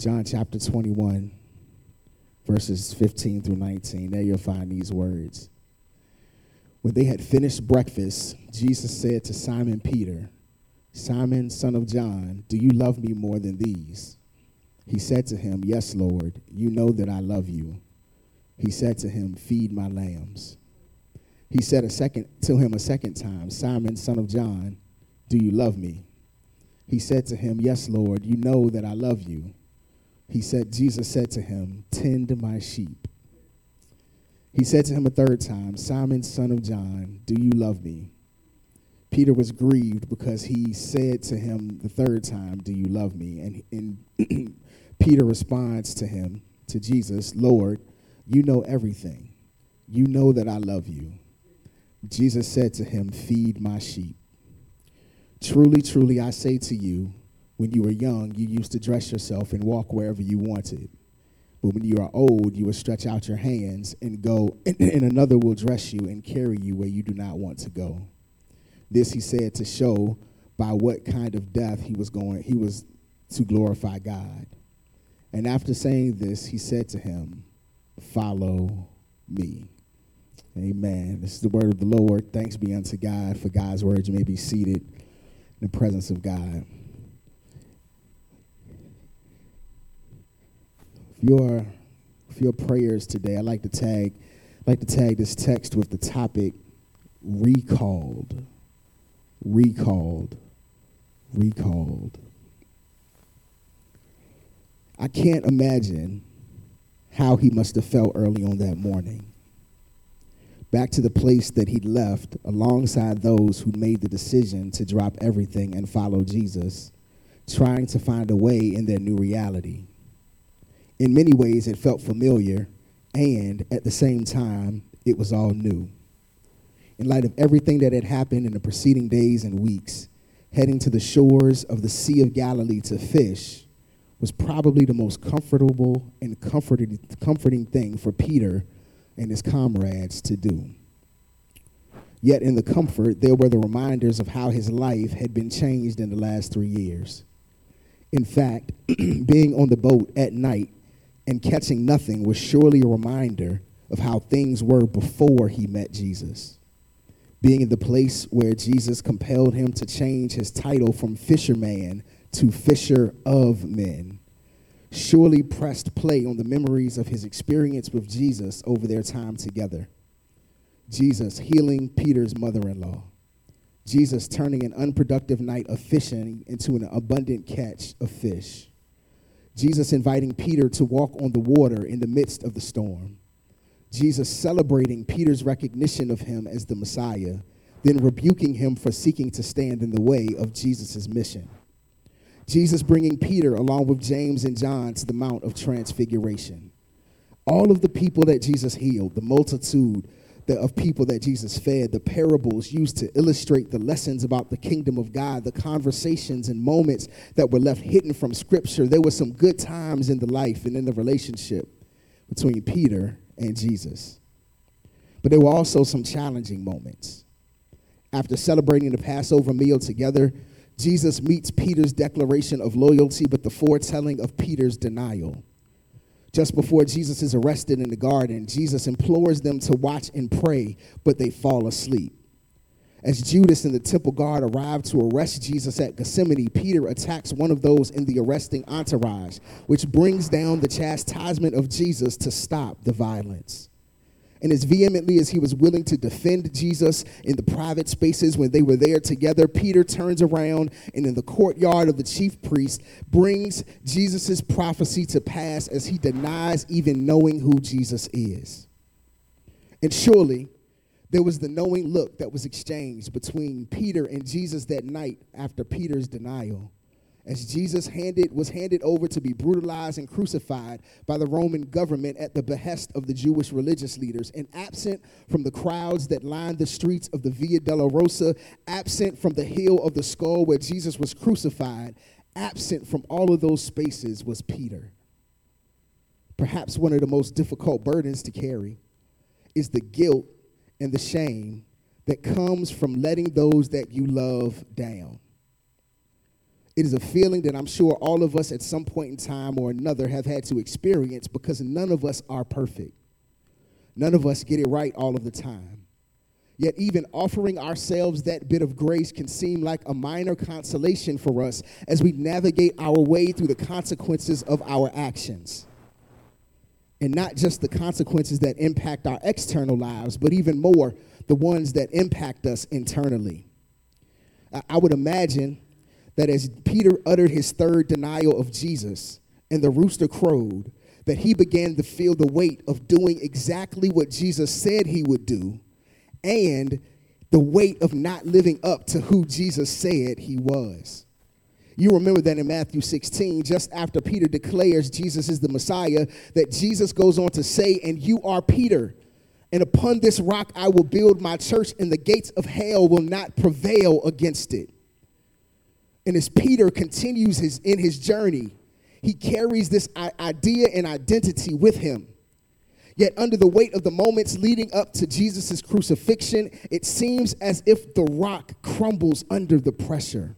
John chapter 21, verses 15 through 19. There you'll find these words. When they had finished breakfast, Jesus said to Simon Peter, Simon, son of John, do you love me more than these? He said to him, Yes, Lord, you know that I love you. He said to him, Feed my lambs. He said a second to him a second time, Simon, son of John, do you love me? He said to him, Yes, Lord, you know that I love you. He said, Jesus said to him, Tend my sheep. He said to him a third time, Simon, son of John, do you love me? Peter was grieved because he said to him the third time, Do you love me? And, and Peter responds to him, to Jesus, Lord, you know everything. You know that I love you. Jesus said to him, Feed my sheep. Truly, truly, I say to you, when you were young, you used to dress yourself and walk wherever you wanted. But when you are old, you will stretch out your hands and go, and, another will dress you and carry you where you do not want to go. This he said to show by what kind of death he was going, he was to glorify God. And after saying this, he said to him, Follow me. Amen. This is the word of the Lord. Thanks be unto God for God's word. You may be seated in the presence of God. Your your prayers today, I like to tag like to tag this text with the topic recalled. Recalled. Recalled. I can't imagine how he must have felt early on that morning. Back to the place that he'd left alongside those who made the decision to drop everything and follow Jesus, trying to find a way in their new reality in many ways, it felt familiar, and at the same time, it was all new. In light of everything that had happened in the preceding days and weeks, heading to the shores of the Sea of Galilee to fish was probably the most comfortable and comforting, comforting thing for Peter and his comrades to do. Yet in the comfort, there were the reminders of how his life had been changed in the last three years. In fact, being on the boat at night and catching nothing was surely a reminder of how things were before he met Jesus. Being in the place where Jesus compelled him to change his title from fisherman to fisher of men surely pressed play on the memories of his experience with Jesus over their time together. Jesus healing Peter's mother in law. Jesus turning an unproductive night of fishing into an abundant catch of fish. Jesus inviting Peter to walk on the water in the midst of the storm. Jesus celebrating Peter's recognition of him as the Messiah, then rebuking him for seeking to stand in the way of Jesus' mission. Jesus bringing Peter along with James and John to the Mount of Transfiguration. All of the people that Jesus healed, the multitude the, of people that Jesus fed, the parables used to illustrate the lessons about the kingdom of God, the conversations and moments that were left hidden from Scripture. There were some good times in the life and in the relationship between Peter and Jesus. But there were also some challenging moments. After celebrating the Passover meal together, Jesus meets Peter's declaration of loyalty with the foretelling of Peter's denial. Just before Jesus is arrested in the garden, Jesus implores them to watch and pray, but they fall asleep. As Judas and the temple guard arrive to arrest Jesus at Gethsemane, Peter attacks one of those in the arresting entourage, which brings down the chastisement of Jesus to stop the violence. And as vehemently as he was willing to defend Jesus in the private spaces when they were there together, Peter turns around and in the courtyard of the chief priest brings Jesus' prophecy to pass as he denies even knowing who Jesus is. And surely there was the knowing look that was exchanged between Peter and Jesus that night after Peter's denial as Jesus handed, was handed over to be brutalized and crucified by the Roman government at the behest of the Jewish religious leaders, and absent from the crowds that lined the streets of the Via Dolorosa, absent from the hill of the skull where Jesus was crucified, absent from all of those spaces was Peter. Perhaps one of the most difficult burdens to carry is the guilt and the shame that comes from letting those that you love down It is a feeling that I'm sure all of us at some point in time or another have had to experience because none of us are perfect. None of us get it right all of the time. Yet, even offering ourselves that bit of grace can seem like a minor consolation for us as we navigate our way through the consequences of our actions. And not just the consequences that impact our external lives, but even more, the ones that impact us internally. I would imagine that as Peter uttered his third denial of Jesus and the rooster crowed, that he began to feel the weight of doing exactly what Jesus said he would do and the weight of not living up to who Jesus said he was. You remember that in Matthew 16, just after Peter declares Jesus is the Messiah, that Jesus goes on to say, And you are Peter, and upon this rock I will build my church, and the gates of hell will not prevail against it. And as Peter continues his, in his journey, he carries this idea and identity with him. Yet, under the weight of the moments leading up to Jesus' crucifixion, it seems as if the rock crumbles under the pressure.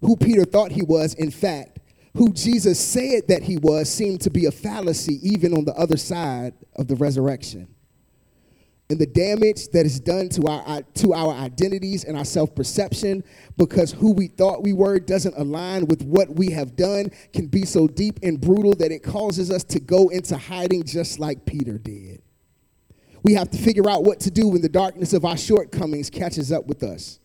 Who Peter thought he was, in fact, who Jesus said that he was, seemed to be a fallacy even on the other side of the resurrection and the damage that is done to our, uh, to our identities and our self perception because who we thought we were doesn't align with what we have done can be so deep and brutal that it causes us to go into hiding just like Peter did. We have to figure out what to do when the darkness of our shortcomings catches up with us.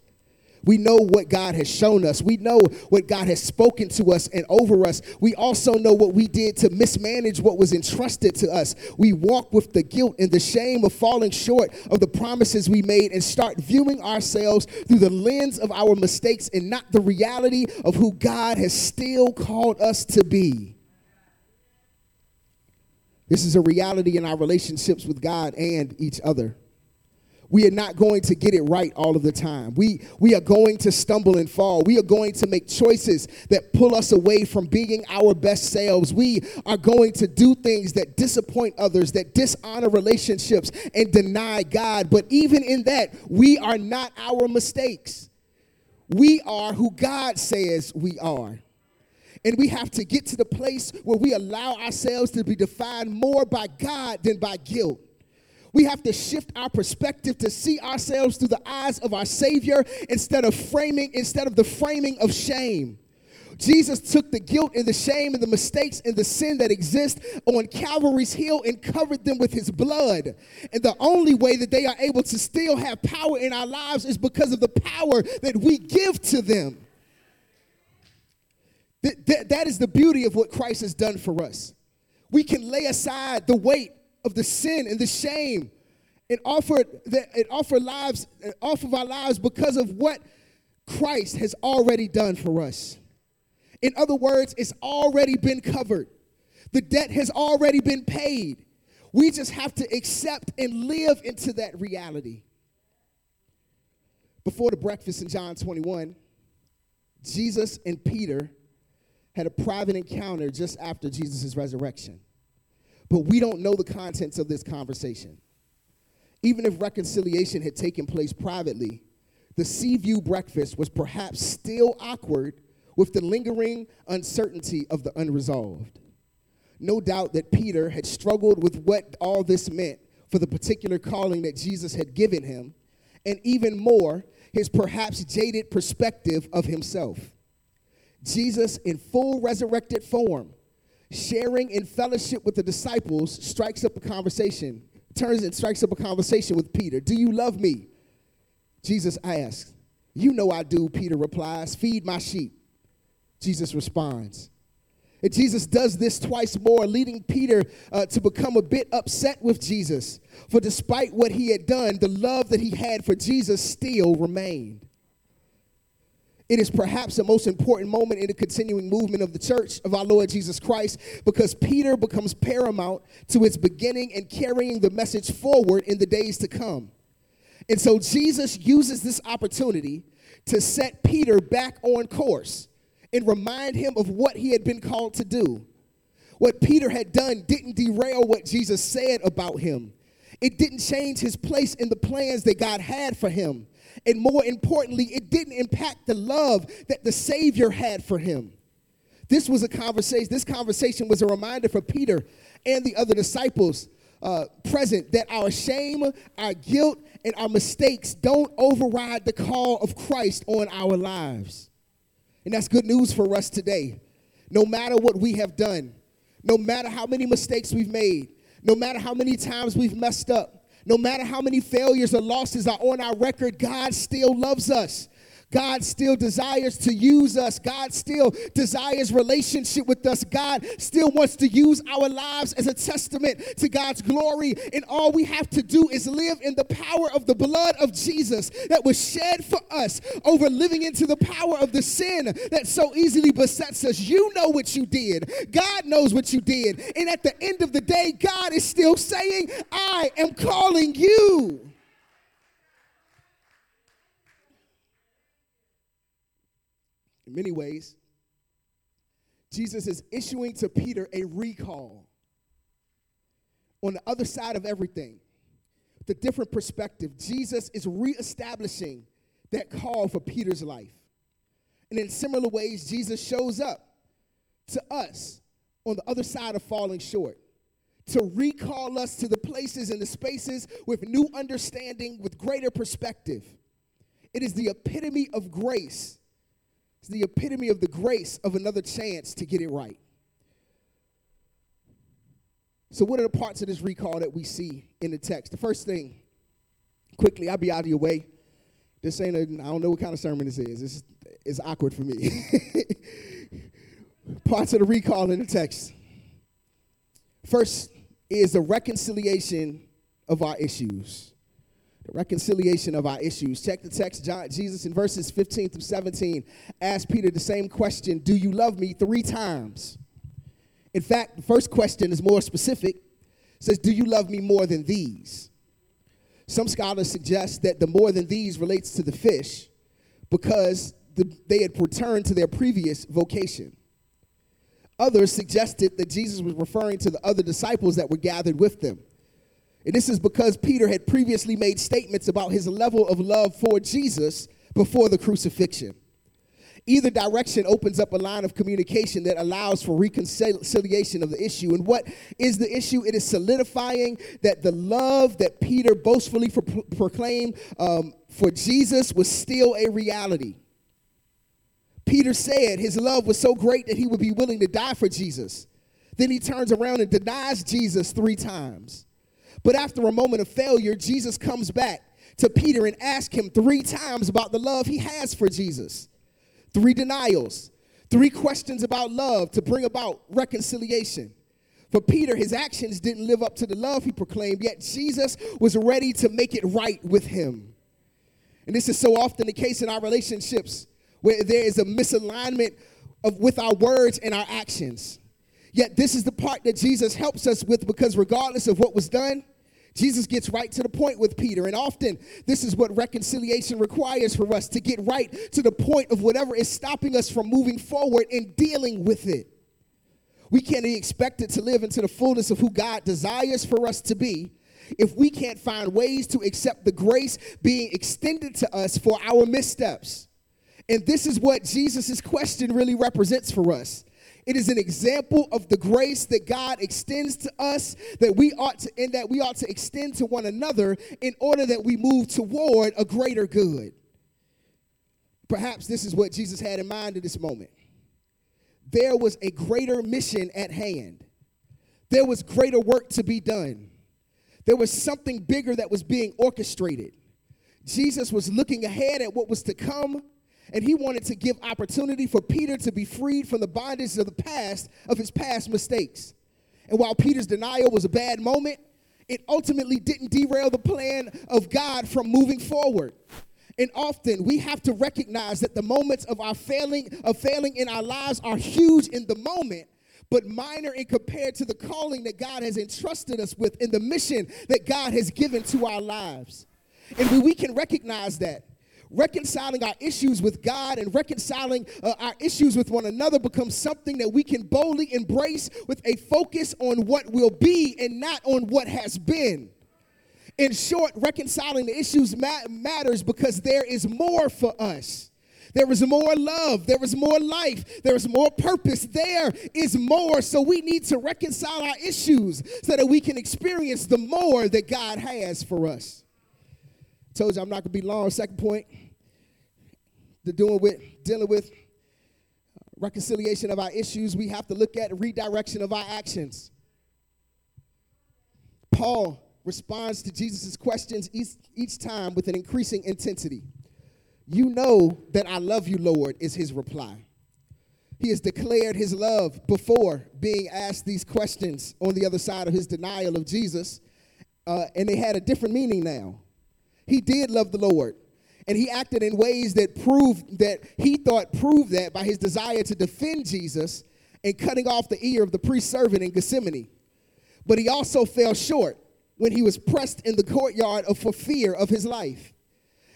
We know what God has shown us. We know what God has spoken to us and over us. We also know what we did to mismanage what was entrusted to us. We walk with the guilt and the shame of falling short of the promises we made and start viewing ourselves through the lens of our mistakes and not the reality of who God has still called us to be. This is a reality in our relationships with God and each other. We are not going to get it right all of the time. We, we are going to stumble and fall. We are going to make choices that pull us away from being our best selves. We are going to do things that disappoint others, that dishonor relationships, and deny God. But even in that, we are not our mistakes. We are who God says we are. And we have to get to the place where we allow ourselves to be defined more by God than by guilt. We have to shift our perspective to see ourselves through the eyes of our Savior instead of framing, instead of the framing of shame. Jesus took the guilt and the shame and the mistakes and the sin that exist on Calvary's hill and covered them with his blood. And the only way that they are able to still have power in our lives is because of the power that we give to them. That, that, that is the beauty of what Christ has done for us. We can lay aside the weight of the sin and the shame and offer the, and offer lives off of our lives because of what Christ has already done for us. In other words, it's already been covered. The debt has already been paid. We just have to accept and live into that reality. Before the breakfast in John 21, Jesus and Peter had a private encounter just after Jesus' resurrection but we don't know the contents of this conversation. Even if reconciliation had taken place privately, the Seaview breakfast was perhaps still awkward with the lingering uncertainty of the unresolved. No doubt that Peter had struggled with what all this meant for the particular calling that Jesus had given him, and even more, his perhaps jaded perspective of himself. Jesus, in full resurrected form, sharing in fellowship with the disciples strikes up a conversation, turns and strikes up a conversation with Peter. Do you love me? Jesus asks. You know I do, Peter replies. Feed my sheep. Jesus responds. And Jesus does this twice more, leading Peter uh, to become a bit upset with Jesus. For despite what he had done, the love that he had for Jesus still remained. It is perhaps the most important moment in the continuing movement of the church of our Lord Jesus Christ because Peter becomes paramount to its beginning and carrying the message forward in the days to come. And so Jesus uses this opportunity to set Peter back on course and remind him of what he had been called to do. What Peter had done didn't derail what Jesus said about him. It didn't change his place in the plans that God had for him And more importantly, it didn't impact the love that the Savior had for him. This was a conversation, this conversation was a reminder for Peter and the other disciples uh, present that our shame, our guilt, and our mistakes don't override the call of Christ on our lives. And that's good news for us today. No matter what we have done, no matter how many mistakes we've made, no matter how many times we've messed up, no matter how many failures or losses are on our record, God still loves us. God still desires to use us. God still desires relationship with us. God still wants to use our lives as a testament to God's glory. And all we have to do is live in the power of the blood of Jesus that was shed for us over living into the power of the sin that so easily besets us. You know what you did. God knows what you did. And at the end of the day, God is still saying, I am calling you. In many ways, Jesus is issuing to Peter a recall on the other side of everything, the different perspective. Jesus is reestablishing that call for Peter's life. And in similar ways, Jesus shows up to us on the other side of falling short to recall us to the places and the spaces with new understanding, with greater perspective. It is the epitome of grace it's the epitome of the grace of another chance to get it right. So, what are the parts of this recall that we see in the text? The first thing, quickly, I'll be out of your way. This ain't a, I don't know what kind of sermon this is. Is awkward for me. parts of the recall in the text. First is the reconciliation of our issues the reconciliation of our issues. Check the text, John, Jesus in verses 15 through 17 asked Peter the same question Do you love me? three times. In fact, the first question is more specific. It says, Do you love me more than these? Some scholars suggest that the more than these relates to the fish because the, they had returned to their previous vocation. Others suggested that Jesus was referring to the other disciples that were gathered with them. And this is because Peter had previously made statements about his level of love for Jesus before the crucifixion. Either direction opens up a line of communication that allows for reconciliation of the issue. And what is the issue? It is solidifying that the love that Peter boastfully pro- proclaimed um, for Jesus was still a reality. Peter said his love was so great that he would be willing to die for Jesus. Then he turns around and denies Jesus three times. But after a moment of failure, Jesus comes back to Peter and asks him three times about the love he has for Jesus. Three denials, three questions about love to bring about reconciliation. For Peter, his actions didn't live up to the love he proclaimed, yet Jesus was ready to make it right with him. And this is so often the case in our relationships where there is a misalignment of, with our words and our actions. Yet this is the part that Jesus helps us with because regardless of what was done, Jesus gets right to the point with Peter. And often, this is what reconciliation requires for us to get right to the point of whatever is stopping us from moving forward and dealing with it. We can't be expected to live into the fullness of who God desires for us to be if we can't find ways to accept the grace being extended to us for our missteps. And this is what Jesus' question really represents for us. It is an example of the grace that God extends to us that we ought to and that we ought to extend to one another in order that we move toward a greater good. Perhaps this is what Jesus had in mind at this moment. There was a greater mission at hand. There was greater work to be done. There was something bigger that was being orchestrated. Jesus was looking ahead at what was to come and he wanted to give opportunity for Peter to be freed from the bondage of the past, of his past mistakes. And while Peter's denial was a bad moment, it ultimately didn't derail the plan of God from moving forward. And often we have to recognize that the moments of our failing, of failing in our lives are huge in the moment, but minor in compared to the calling that God has entrusted us with in the mission that God has given to our lives. And when we can recognize that, reconciling our issues with God and reconciling uh, our issues with one another becomes something that we can boldly embrace with a focus on what will be and not on what has been. In short, reconciling the issues matters because there is more for us. There is more love. There is more life. There is more purpose. There is more. So we need to reconcile our issues so that we can experience the more that God has for us. Told you I'm not to be long. Second point, the doing with dealing with reconciliation of our issues, we have to look at redirection of our actions. Paul responds to Jesus' questions each, each time with an increasing intensity. You know that I love you, Lord, is his reply. He has declared his love before being asked these questions on the other side of his denial of Jesus, uh, and they had a different meaning now. He did love the Lord, and he acted in ways that proved that he thought proved that by his desire to defend Jesus and cutting off the ear of the priest servant in Gethsemane. But he also fell short when he was pressed in the courtyard of, for fear of his life.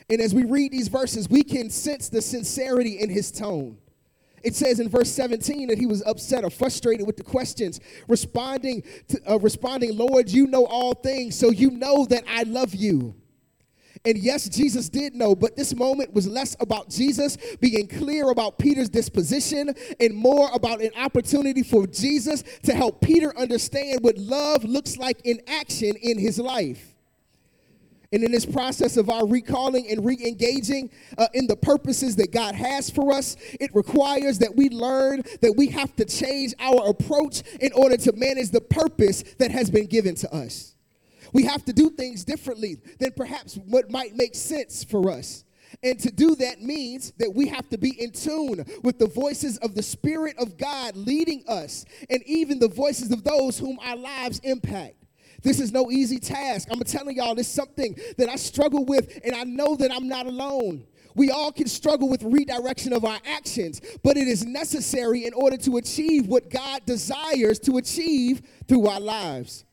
And as we read these verses, we can sense the sincerity in his tone. It says in verse 17 that he was upset or frustrated with the questions, responding, to, uh, responding, Lord, you know all things, so you know that I love you. And yes, Jesus did know, but this moment was less about Jesus being clear about Peter's disposition and more about an opportunity for Jesus to help Peter understand what love looks like in action in his life. And in this process of our recalling and re engaging uh, in the purposes that God has for us, it requires that we learn that we have to change our approach in order to manage the purpose that has been given to us. We have to do things differently than perhaps what might make sense for us. And to do that means that we have to be in tune with the voices of the Spirit of God leading us and even the voices of those whom our lives impact. This is no easy task. I'm telling y'all, it's something that I struggle with, and I know that I'm not alone. We all can struggle with redirection of our actions, but it is necessary in order to achieve what God desires to achieve through our lives.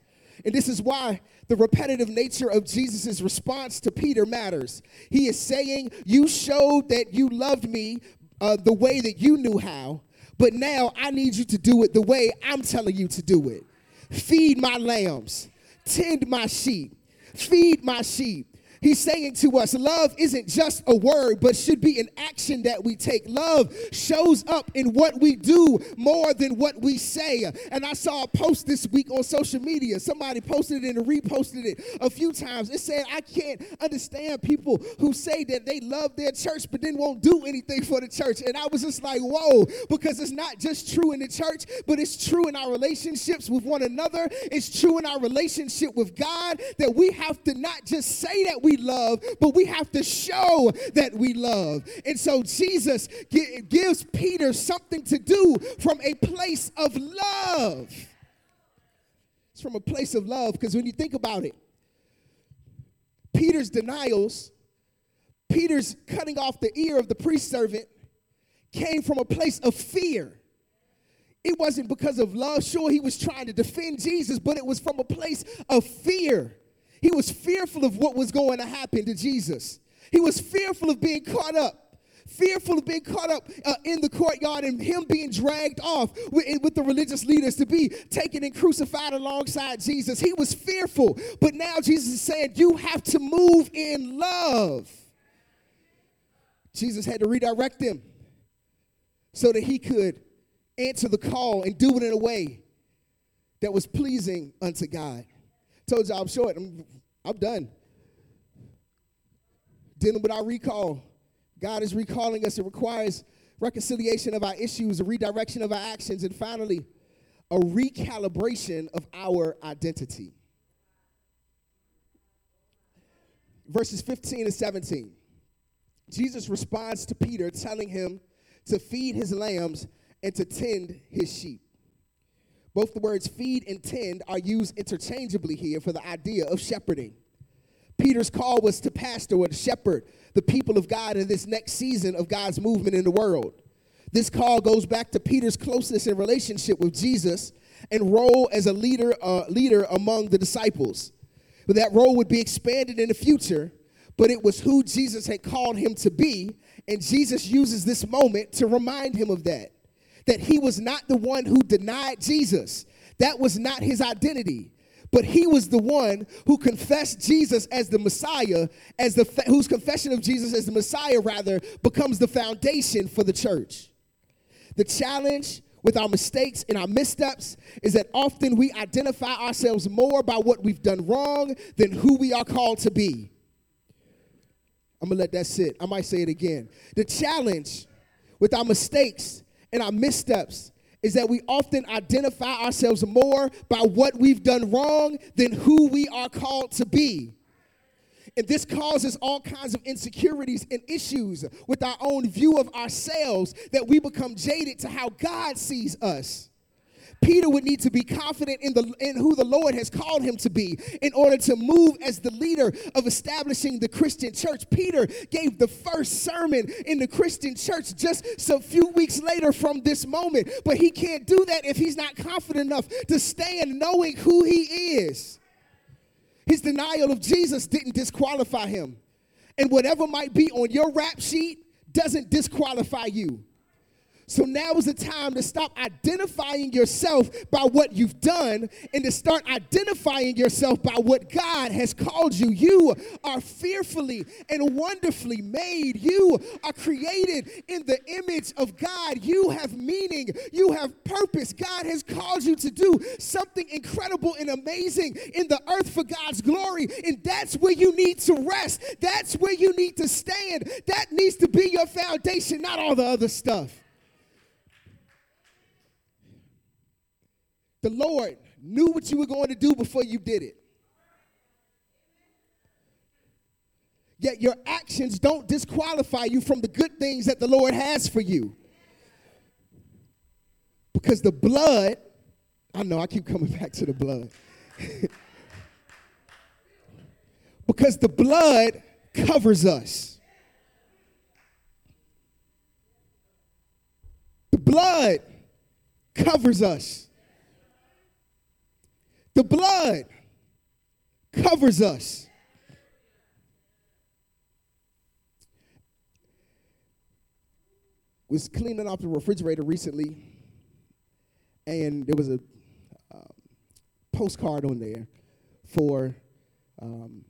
And this is why the repetitive nature of Jesus' response to Peter matters. He is saying, You showed that you loved me uh, the way that you knew how, but now I need you to do it the way I'm telling you to do it. Feed my lambs tend my sheep, feed my sheep. He's saying to us, love isn't just a word, but should be an action that we take. Love shows up in what we do more than what we say. And I saw a post this week on social media. Somebody posted it and reposted it a few times. It said, I can't understand people who say that they love their church, but then won't do anything for the church. And I was just like, whoa, because it's not just true in the church, but it's true in our relationships with one another. It's true in our relationship with God that we have to not just say that we love, but we have to show that we love. And so Jesus gives Peter something to do from a place of love. It's from a place of love because when you think about it, Peter's denials, Peter's cutting off the ear of the priest servant came from a place of fear. It wasn't because of love. Sure, he was trying to defend Jesus, but it was from a place of fear. He was fearful of what was going to happen to Jesus. He was fearful of being caught up fearful of being caught up uh, in the courtyard and him being dragged off with, with, the religious leaders to be taken and crucified alongside Jesus. He was fearful, but now Jesus is saying, You have to move in love. Jesus had to redirect him so that he could answer the call and do it in a way that was pleasing unto God. Told you I'm short. I'm, I'm done. Dealing with our recall. God is recalling us. It requires reconciliation of our issues, a redirection of our actions, and finally, a recalibration of our identity. Verses 15 and 17. Jesus responds to Peter, telling him to feed his lambs and to tend his sheep. Both the words feed and tend are used interchangeably here for the idea of shepherding. Peter's call was to pastor or to shepherd the people of God in this next season of God's movement in the world. This call goes back to Peter's closeness and relationship with Jesus and role as a leader, uh, leader among the disciples. But that role would be expanded in the future, but it was who Jesus had called him to be, and Jesus uses this moment to remind him of that that he was not the one who denied Jesus. That was not his identity. but he was the one who confessed Jesus as the Messiah, as the whose confession of Jesus as the Messiah rather becomes the foundation for the church. The challenge with our mistakes and our missteps is that often we identify ourselves more by what we've done wrong than who we are called to be. I'm gonna let that sit. I might say it again. The challenge with our mistakes and our missteps is that we often identify ourselves more by what we've done wrong than who we are called to be. And this causes all kinds of insecurities and issues with our own view of ourselves that we become jaded to how God sees us. Peter would need to be confident in, the, in who the Lord has called him to be in order to move as the leader of establishing the Christian church. Peter gave the first sermon in the Christian church just a few weeks later from this moment, but he can't do that if he's not confident enough to stand knowing who he is. His denial of Jesus didn't disqualify him. And whatever might be on your rap sheet doesn't disqualify you. So now is the time to stop identifying yourself by what you've done and to start identifying yourself by what God has called you. You are fearfully and wonderfully made. You are created in the image of God. You have meaning. You have purpose. God has called you to do something incredible and amazing in the earth for God's glory. And that's where you need to rest. That's where you need to stand. That needs to be your foundation, not all the other stuff. The Lord knew what you were going to do before you did it. Yet your actions don't disqualify you from the good things that the Lord has for you. Because the blood, I know I keep coming back to the blood. because the blood covers us. The blood covers us. The blood covers us. Was cleaning off the refrigerator recently, and there was a uh, postcard on there for um,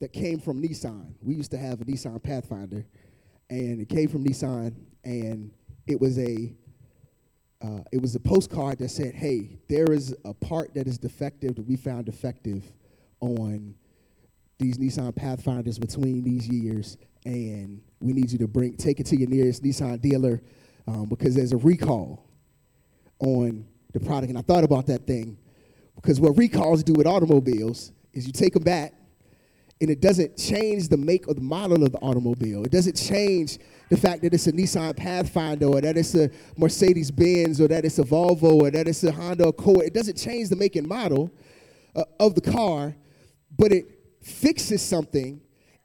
that came from Nissan. We used to have a Nissan Pathfinder, and it came from Nissan, and it was a uh, it was a postcard that said, "Hey, there is a part that is defective that we found defective on these Nissan Pathfinders between these years, and we need you to bring take it to your nearest Nissan dealer um, because there's a recall on the product." And I thought about that thing because what recalls do with automobiles is you take them back, and it doesn't change the make or the model of the automobile. It doesn't change the fact that it's a Nissan Pathfinder or that it's a Mercedes Benz or that it's a Volvo or that it's a Honda Accord. It doesn't change the make and model uh, of the car, but it fixes something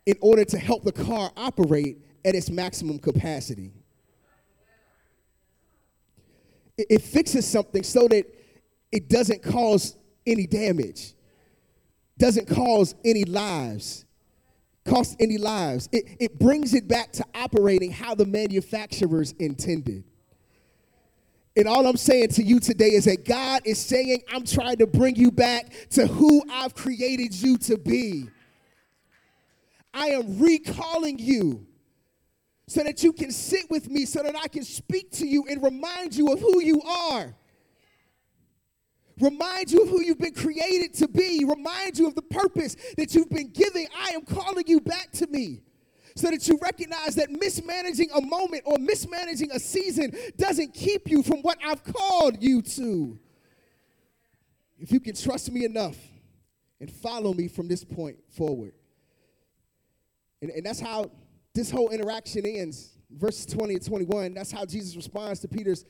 in order to help the car operate at its maximum capacity. It, it fixes something so that it doesn't cause any damage, doesn't cause any lives cost any lives. It, it brings it back to operating how the manufacturers intended. And all I'm saying to you today is that God is saying, I'm trying to bring you back to who I've created you to be. I am recalling you so that you can sit with me, so that I can speak to you and remind you of who you are. Remind you of who you've been created to be. Remind you of the purpose that you've been giving. I am calling you back to me so that you recognize that mismanaging a moment or mismanaging a season doesn't keep you from what I've called you to. If you can trust me enough and follow me from this point forward. And, and that's how this whole interaction ends. Verses 20 and 21, that's how Jesus responds to Peter's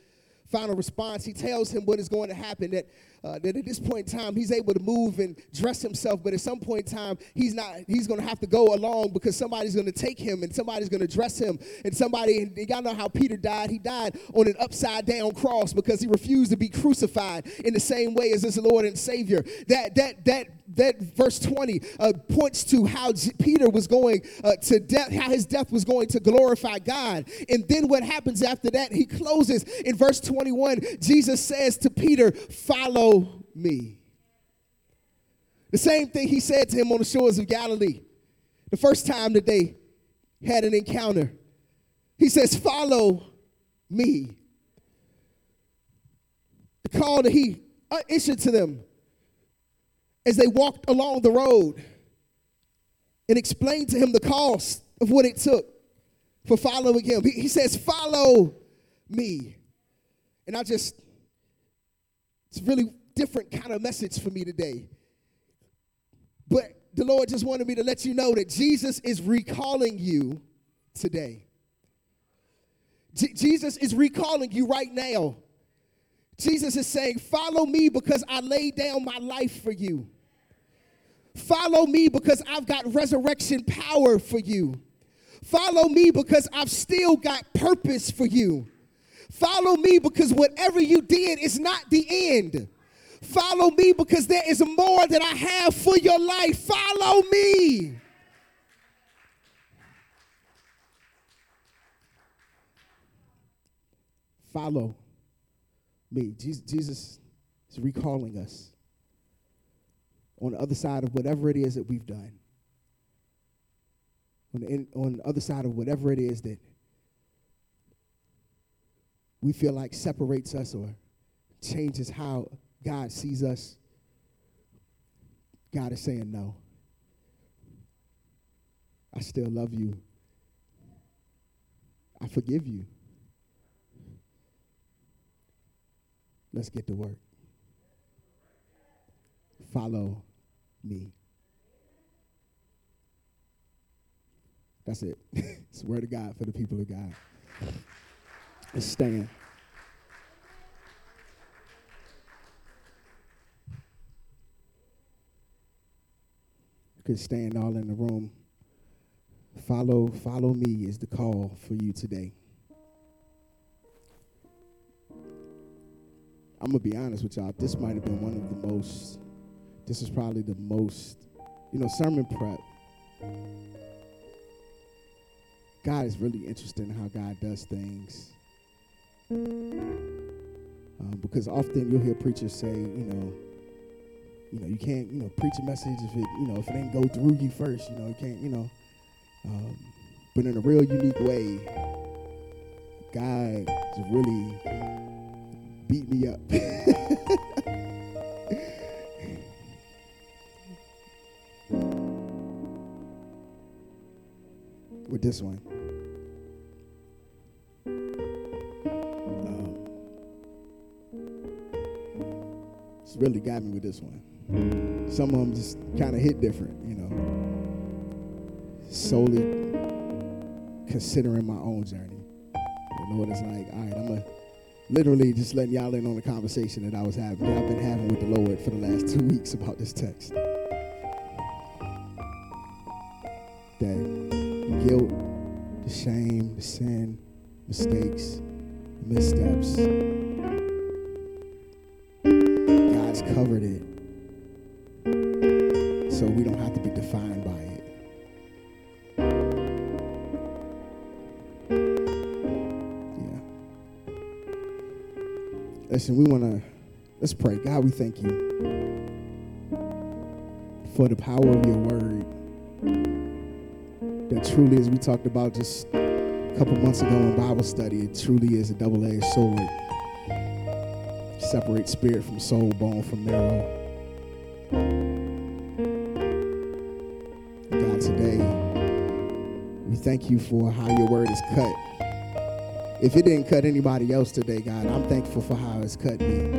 final response. He tells him what is going to happen, that uh, that at this point in time he's able to move and dress himself, but at some point in time he's not. He's going to have to go along because somebody's going to take him and somebody's going to dress him, and somebody. And y'all know how Peter died. He died on an upside down cross because he refused to be crucified in the same way as his Lord and Savior. That that that that verse 20 uh, points to how J- Peter was going uh, to death, how his death was going to glorify God. And then what happens after that? He closes in verse 21. Jesus says to Peter, Follow me. The same thing he said to him on the shores of Galilee. The first time that they had an encounter, he says, Follow me. The call that he uh, issued to them as they walked along the road and explained to him the cost of what it took for following him. He, he says, Follow me. And I just, it's really different kind of message for me today. But the Lord just wanted me to let you know that Jesus is recalling you today. J- Jesus is recalling you right now. Jesus is saying, Follow me because I laid down my life for you. Follow me because I've got resurrection power for you. Follow me because I've still got purpose for you. Follow me because whatever you did is not the end. Follow me because there is more that I have for your life. Follow me. Follow me. Jesus is recalling us on the other side of whatever it is that we've done. On the, on the other side of whatever it is that we feel like separates us or changes how God sees us, God is saying, No. I still love you. I forgive you. Let's get to work. Follow me. That's it. it's the word of God for the people of God. Let's stand. Could stand all in the room. Follow, follow me is the call for you today. I'm gonna be honest with y'all. This might have been one of the most. This is probably the most, you know, sermon prep God is really interested in how God does things. Um, because often you'll hear preachers say, you know, you know, you can't, you know, preach a message if it, you know, if it ain't go through you first, you know, you can't, you know. Um, but in a real unique way, God has really beat me up. with this one. It's really got me with this one. Some of them just kind of hit different, you know. Solely considering my own journey. You know what it's like? All right, I'm a literally just letting y'all in on the conversation that I was having, that I've been having with the Lord for the last two weeks about this text. That guilt, the shame, the sin, mistakes, missteps, God's covered it Listen, we want to, let's pray. God, we thank you for the power of your word that truly, as we talked about just a couple months ago in Bible study, it truly is a double edged sword separate spirit from soul, bone from marrow. God, today, we thank you for how your word is cut. If it didn't cut anybody else today, God, I'm thankful for how it's cut me.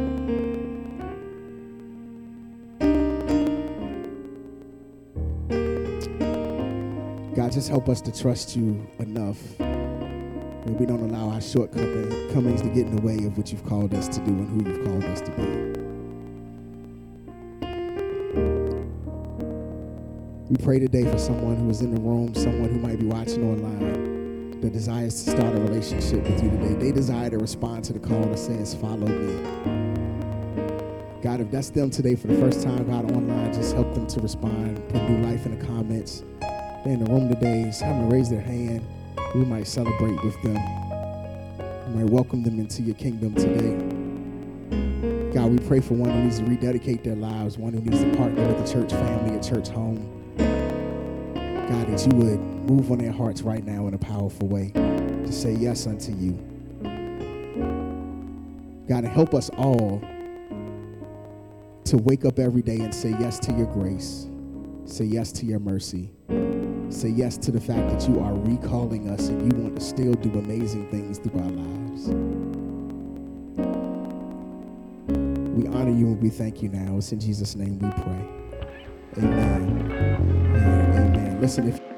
God, just help us to trust you enough that we don't allow our shortcomings to get in the way of what you've called us to do and who you've called us to be. We pray today for someone who is in the room, someone who might be watching online that desires to start a relationship with you today. They desire to respond to the call that says, Follow me. God, if that's them today for the first time, God, online, just help them to respond, put new life in the comments. They're in the room today, just have them raise their hand we might celebrate with them. We might welcome them into your kingdom today. God, God, we pray for one who needs to rededicate their lives, one who needs to partner with the church family, a church home. God, that you would move on their hearts right now in a powerful way to say yes unto you. God, help us all to wake up every day and say yes to your grace, say yes to your mercy, say yes to the fact that you are recalling us and you want to still do amazing things through our lives. We honor you and we thank you now. It's in Jesus' name we pray. Amen. Amen. Listen, if